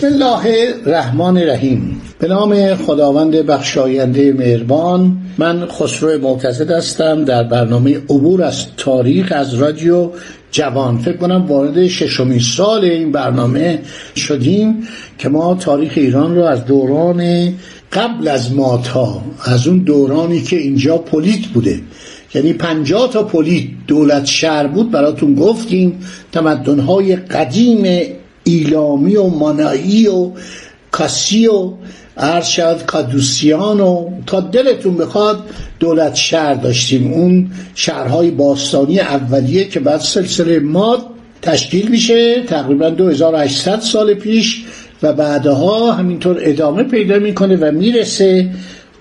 بسم الله الرحمن الرحیم. به نام خداوند بخشاینده مهربان من خسرو معتزد هستم. در برنامه عبور از تاریخ از رادیو جوان. فکر کنم وارد ششمین سال این برنامه شدیم که ما تاریخ ایران رو از دوران قبل از ماد تا از اون دورانی که اینجا پلیت بوده. یعنی پنجاه تا پلیت دولت شهر بود براتون گفتیم. تمدنهای قدیم ایلامی و مانایی و کاسی و عرض شد کادوسیان و تا دلتون بخواد دولت شهر داشتیم. اون شهرهای باستانی اولیه که بعد سلسله ماد تشکیل میشه تقریبا 2800 سال پیش و بعدها همینطور ادامه پیدا می‌کنه و می‌رسه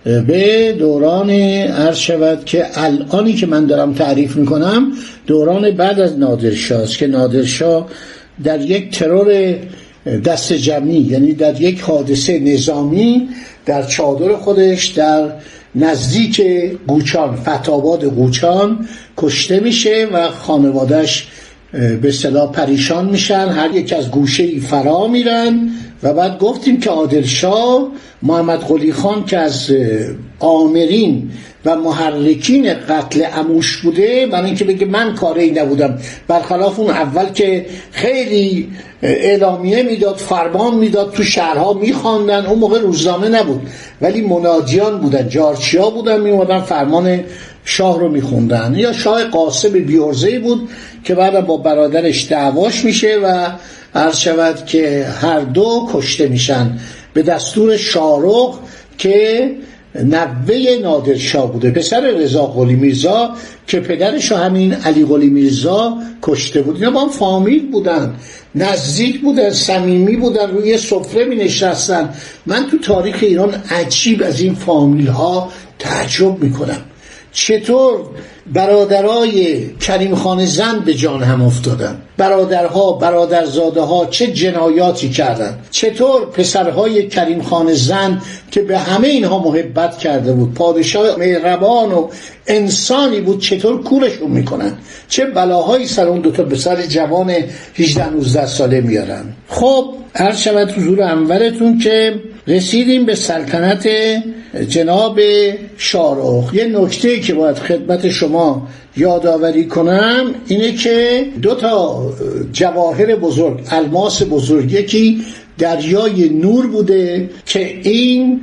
به دوران عرض شود که الانی که من دارم تعریف می‌کنم دوران بعد از نادرشاه است که نادرشاه در یک ترور دست جمعی یعنی در یک حادثه نظامی در چادر خودش در نزدیک گوچان فتاباد گوچان کشته میشه و خانوادش به صلاح پریشان میشن هر یک از گوشه ای فرا میرن و بعد گفتیم که عادلشاه محمد قلی خان که از آمرین و محرکین قتل اموش بوده برای اینکه بگه من کاری نبودم. برخلاف اون اول که خیلی اعلامیه می‌داد فرمان می‌داد تو شهرها میخواندن. اون موقع روزنامه نبود ولی منادیان بودن جارچیا بودن میومدن فرمان شاه رو میخوندن. یا شاه قاسم بیورزه بود که بعد با برادرش دعواش میشه و عرض شود که هر دو کشته میشن به دستور شارق که نوه نادرشاه بوده پسر رضا قلی میرزا که پدرش همین علی قلی میرزا کشته بود. اینا با هم فامیل بودن نزدیک بودن صمیمی بودن روی سفره می نشستن من تو تاریخ ایران عجیب از این فامیل ها تعجب می‌کنم. چطور برادرای کریم خان زن به جان هم افتادن؟ برادرها برادرزاده ها چه جنایاتی کردند چطور پسرهای کریم خان زن که به همه اینها محبت کرده بود پادشاه مهربان و انسانی بود چطور کورشون می‌کنن؟ چه بلاهایی سر اون دوتا به سر جوان 18 19 ساله میارن؟ خب هر شود حضور انورتون که رسیدیم به سلطنت جناب شارخ. یه نکته که باید خدمت شما یادآوری کنم اینه که دو تا جواهر بزرگ الماس بزرگ. یکی دریای نور بوده که این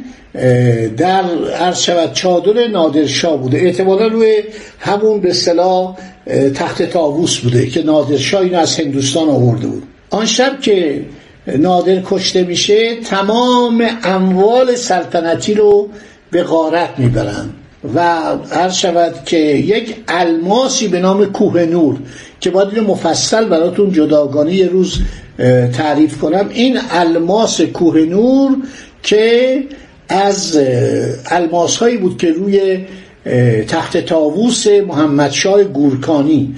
در عرض شود چادر نادرشاه بوده. اعتمالا روی همون به صلاح تخت تاووس بوده که نادرشاه اینو از هندوستان آورده بود. آن شب که نادر کشته میشه تمام اموال سلطنتی رو به غارت می‌برن. و هر شود که یک الماسی به نام کوه نور که باید اینو مفصل براتون جداگانه یه روز تعریف کنم. این الماس کوه نور که از الماس هایی بود که روی تحت تاووس محمدشاه گورکانی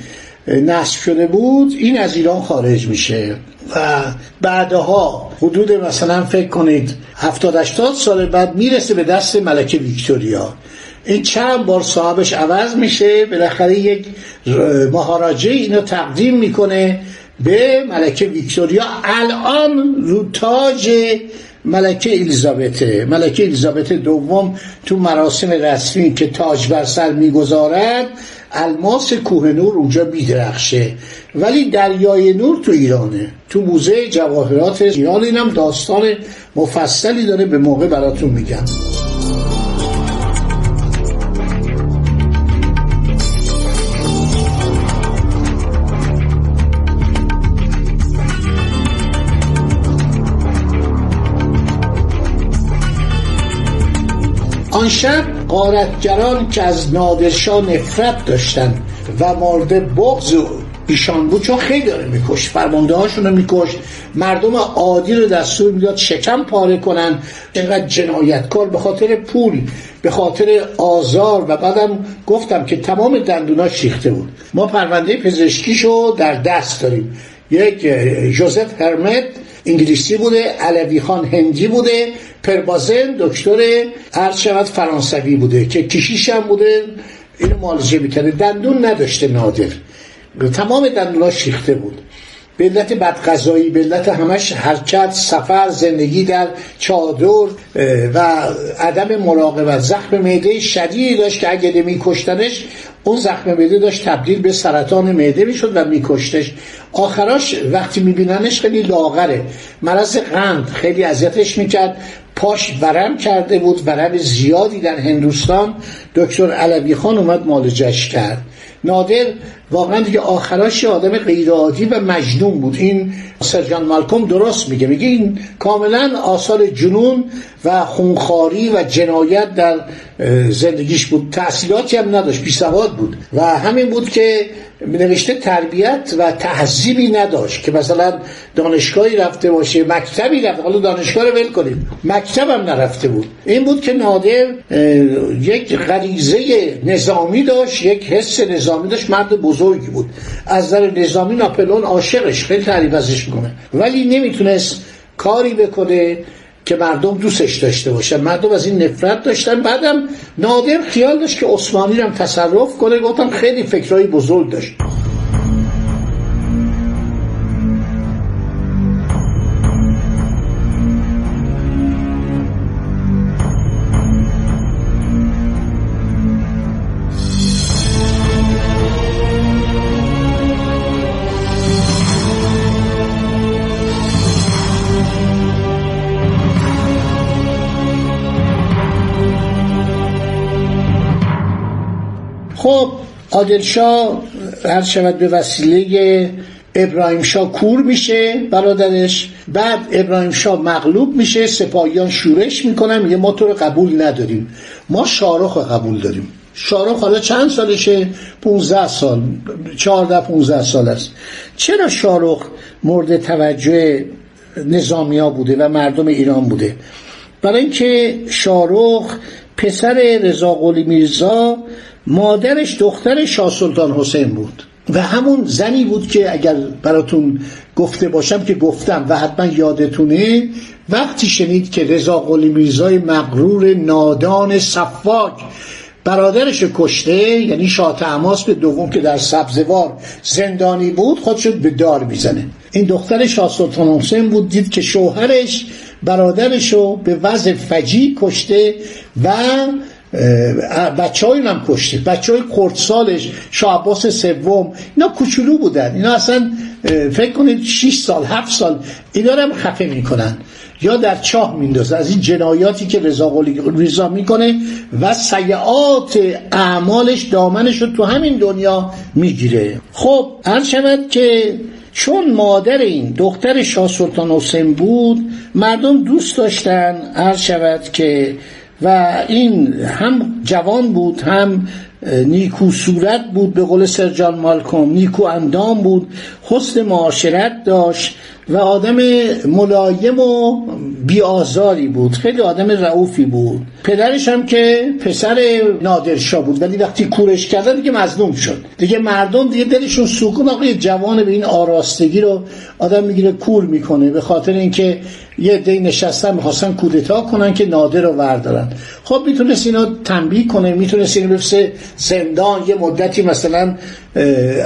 نصب شده بود این از ایران خارج میشه. و بعدها حدود مثلا فکر کنید 70 80 سال بعد می‌رسه به دست ملکه ویکتوریا. این چند بار صاحبش عوض میشه بالاخره یک مهاراجه اینو تقدیم می‌کنه به ملکه ویکتوریا. الان رو تاج ملکه الیزابت ملکه الیزابت دوم تو مراسم رسمی که تاج بر سر می‌گذارد الماس کوه نور اونجا میدرخشه. ولی دریای نور تو ایرانه. تو موزه جواهرات ایران اینم داستان مفصلی داره به موقع براتون میگم. آن شب قارتگران که از نادرشاه نفرت داشتند و مورد بغض ایشان بود چون خیلی داره میکش فرمانده هاشون رو میکش مردم عادی رو دستور می‌داد شکم پاره کنن اینقدر جنایتکار به خاطر پول به خاطر آزار و بعدم گفتم که تمام دندوناش ریخته بود. ما پرونده پزشکیشو در دست داریم. یک جوزف هرمت انگلیسی بوده علوی خان هندی بوده پربازن دکتر عرض شود فرانسوی بوده که کشیش هم بوده اینو معالجه می‌کنه دندون نداشته نادر. تمام دندوناش شیخته بود. به علت بدغذایی به علت همش حرکت سفر زندگی در چادر و عدم مراقبت. زخم معده شدیدی داشت که اگه میکشتنش اون زخم معده داشت تبدیل به سرطان معده می‌شد و میکشتش. آخراش وقتی میبیننش خیلی لاغره. مرض قند خیلی اذیتش می‌کرد. پاش ورم کرده بود ورم زیادی در هندوستان. دکتر علوی خان اومد مالجش کرد. نادر واقعا دیگه آخراش آدم غیرعادی و مجنون بود. این سرجان مالکوم درست میگه. میگه این کاملا آثار جنون و خونخاری و جنایت در زندگیش بود. تحصیلاتی هم نداشت بی سواد بود. و همین بود که نوشته تربیت و تهذیبی نداشت که مثلا دانشگاهی رفته باشه مکتبی رفته. حالا دانشگاه رو ول کنیم مکتب هم نرفته بود. این بود که نادر یک غریزه نظامی داشت یک حس نظامی داشت مرد بزرگی بود. از نظر نظامی ناپلون عاشقش خیلی تعریف ازش می‌کنه. ولی نمی‌تونست کاری بکنه که مردم دوستش داشته باشن. مردم از این نفرت داشتن. بعدم نادر خیال داشت که عثمانی رو هم تصرف کنه. گفتم خیلی فکرهای بزرگ داشت. خب عادلشاه هر شود به وسیله ابراهیم شاه کور میشه برادرش. بعد ابراهیم شاه مغلوب میشه سپاهیان شورش می‌کنن میگه ما تو رو قبول نداریم. ما شارخ رو قبول داریم. شارخ حالا چند سالشه؟ 15 سال 14 15 سال است. چرا شارخ مورد توجه نظامیا بوده و مردم ایران بوده؟ برای اینکه شارخ پسر رضا قلی میرزا مادرش دختر شاه سلطان حسین بود و همون زنی بود که اگر براتون گفته باشم که گفتم و حتما یادتونه وقتی شنید که رضا قلی میرزای مغرور نادان صفاک برادرش کشته یعنی شاه تماس به دوم که در سبزوار زندانی بود خودشو به دار می‌زنه. این دختر شاه سلطان حسین بود دید که شوهرش برادرشو به وضع فجی کشته و بچه های هم کشته بچه های سالش شاه عباس سوم اینا کوچولو بودن. اینا اصلا فکر کنید 6 سال 7 سال اینا رو هم خفه می‌کنن. یا در چاه میندازه از این جنایاتی که رضا قلی ریزا می‌کنه و سیعات اعمالش دامنش رو تو همین دنیا می‌گیره. خب هر شود که چون مادر این دختر شاه سلطان حسین بود مردم دوست داشتن عرض شود که و این هم جوان بود هم نیکو صورت بود به قول سرجان مالکوم نیکو اندام بود حسن معاشرت داشت. و آدم ملایم و بیازاری بود. خیلی آدم رعوفی بود. پدرش هم که پسر نادرشاه بود. ولی وقتی کورش کردن دیگه مظلوم شد. دیگه مردم دیگه دلشون سکون آقای جوان به این آراستگی رو آدم می‌گیره کور می‌کنه. به خاطر اینکه یه دی نشستن می‌خواستن کودتا کنن که نادر رو وردارن. خب می‌تونست اینو تنبیه کنه. می‌تونست اینو بفسه زندان. یه مدتی مثلا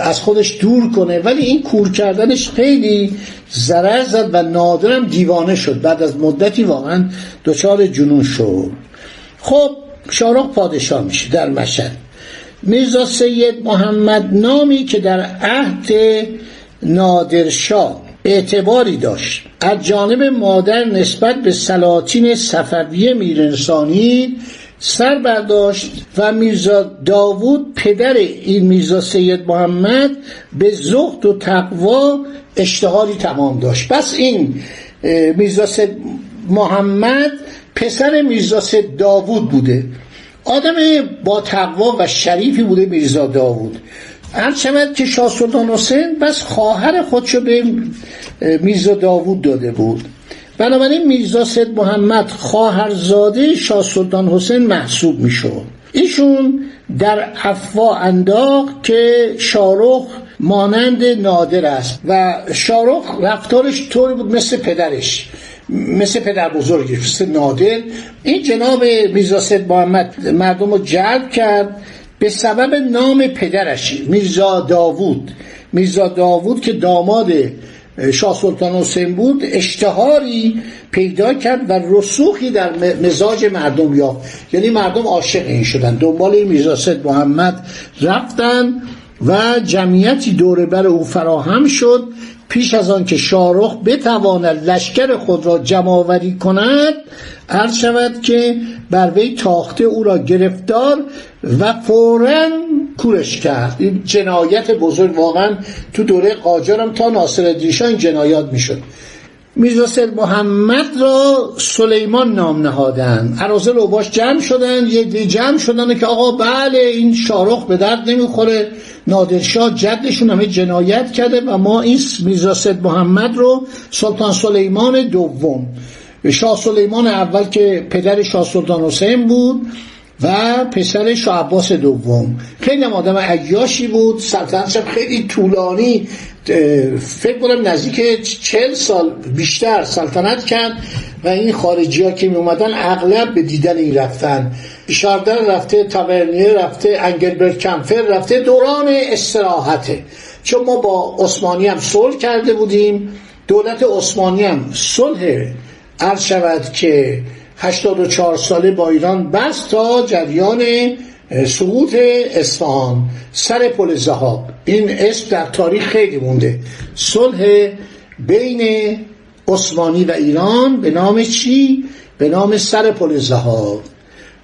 از خودش دور کنه. ولی این کور کردنش خیلی ضرر زد و نادرم دیوانه شد. بعد از مدتی واقعا دچار جنون شد. خب شارخ پادشاه میشه در مشهد. میرزا سید محمد نامی که در عهد نادرشاه اعتباری داشت. از جانب مادر نسبت به سلاطین صفویه میرنسانی سر برداشت و میرزا داوود پدر این میرزا سید محمد به زهد و تقوا اشتغالی تمام داشت. پس این میرزا سید محمد پسر میرزا سید داوود بوده. آدم با تقوا و شریفی بوده میرزا داوود. هر شود که شاه سلطان حسین بس خواهر خودشو به میرزا داوود داده بود. بنابراین میرزا سید محمد خواهرزاده شاه سلطان حسین محسوب می‌شد. ایشون در افوا انداخت که شارخ مانند نادر است و شارخ رفتارش طوری بود مثل پدرش مثل پدر بزرگش مثل نادر. این جناب میرزا سید محمد مردم رو جلب کرد به سبب نام پدرش میرزا داوود. میرزا داوود که داماد شاه سلطان حسین بود اشتهاری پیدا کرد و رسوخی در مزاج مردم یافت. یعنی مردم عاشق این شدن. دنبال میرزا سید محمد رفتن و جمعیتی دور بر او فراهم شد. پیش از آن که شارخ بتواند لشکر خود را جمعآوری کند عرض شود که بر وی تاخته او را گرفتار و فورا کورش کرد. این جنایت بزرگ واقعا تو دوره قاجارم تا ناصر این جنایات می‌شد. میرزا محمد را سلیمان نام نهادن. عرازل و باش جمع شدن یه دی جمع شدن که آقا بله این شارخ به درد نمی‌خوره. نادرشاه جدشون همه جنایت کرده و ما این میرزا محمد رو سلطان سلیمان دوم. شاه سلیمان اول که پدر شاه سلطان حسین بود. و پسر عباس دوم. خیلی آدم عیاشی بود. سلطنتش خیلی طولانی فکر کنم نزدیک چل سال بیشتر سلطنت کرد و این خارجی ها که می اومدن اغلب به دیدن این رفتن. شاردن رفته تاورنیه رفته انگلبرت کمفر رفته دوران استراحته. چون ما با عثمانی هم صلح کرده بودیم. دولت عثمانی هم صلح عرض شود که 84 ساله با ایران بس تا جریان سقوط اصفهان سر پل زهاب. این اسم در تاریخ خیلی مونده. صلح بین عثمانی و ایران به نام چی؟ به نام سر پل زهاب.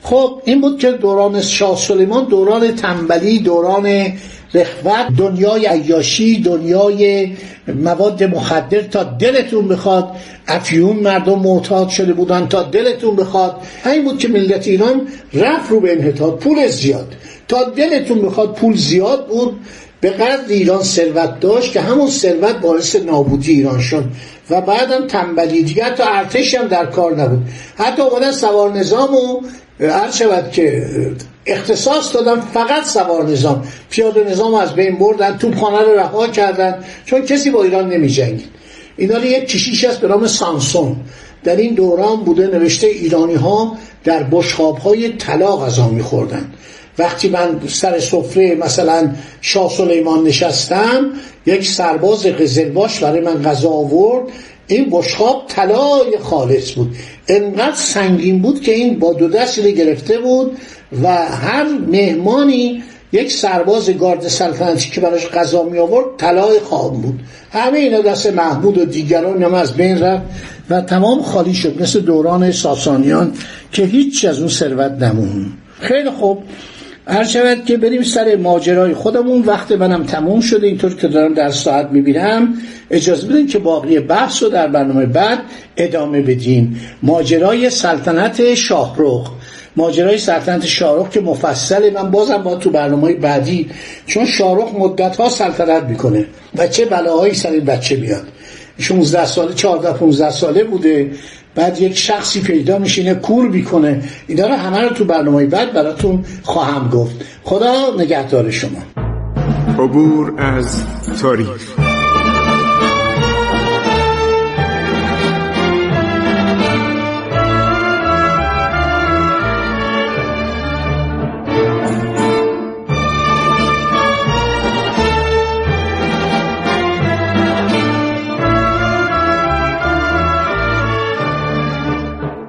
خب این بود که دوران شاه سلیمان دوران تنبلی دوران رخوت دنیای عیاشی دنیای مواد مخدر تا دلتون بخواد. افیون مردم معتاد شده بودن تا دلتون بخواد. همین بود که ملت ایران رفت رو به انحطاط. پول زیاد. تا دلتون بخواد پول زیاد بود به قدر ایران ثروت داشت که همون ثروت باعث نابودی ایران شد. و بعدم تنبلی. دیگر تا ارتش هم در کار نبود. حتی اومدن سوار نظام و عرض شود که اختصاص دادن فقط سوار نظام. پیاده نظام از بین بردن توپخانه رو رها کردن چون کسی با ایران نمی جنگید اینا یک کشیش هست به نام سانسون. در این دوران بوده نوشته ایرانی ها در بشخاب های طلا غذا میخوردن. وقتی من سر سفره مثلا شاه سلیمان نشستم یک سرباز قزلباش برای من غذا آورد. این بشخاب طلای خالص بود. انقدر سنگین بود که این با دو دست گرفته بود. و هر مهمانی یک سرباز گارد سلطنتی که براش غذا می آورد طلای خام بود. همه اینا دست محمود و دیگران هم از بین رفت و تمام خالی شد مثل دوران ساسانیان که هیچ از اون ثروت نمون. خیلی خوب. هر شود که بریم سر ماجرای خودمون. وقت منم تموم شده اینطور که دارم در ساعت می‌بینم. اجازه بدین که باقی بحث رو در برنامه بعد ادامه بدیم. ماجرای سلطنت شاهرخ. ماجرای سلطنت شاهرخ که مفصله. من بازم با تو برنامه بعدی چون شاهرخ مدت ها سلطنت می‌کنه و چه بلاهایی سر این بچه بیاد 16 ساله 14 15 ساله بوده. بعد یک شخصی پیدا میشینه کور بیکنه اینا رو همه رو تو برنامه بعد براتون خواهم گفت. خدا نگهدار شما. عبور از تاریخ.